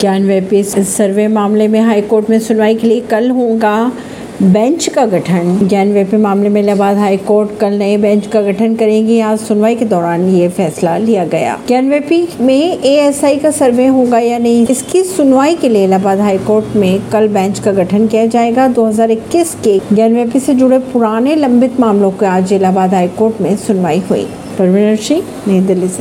ज्ञान व्यापी सर्वे मामले में हाईकोर्ट में सुनवाई के लिए कल होगा बेंच का गठन। ज्ञान व्यापी मामले में इलाहाबाद हाईकोर्ट कल नए बेंच का गठन करेगी। आज सुनवाई के दौरान ये फैसला लिया गया। ज्ञान व्यापी में एएसआई का सर्वे होगा या नहीं, इसकी सुनवाई के लिए इलाहाबाद हाईकोर्ट में कल बेंच का गठन किया जाएगा 2021 के। ज्ञान व्यापी से जुड़े पुराने लंबित मामलों की आज इलाहाबाद हाईकोर्ट में सुनवाई हुई। परवीन सिंह, नई दिल्ली से।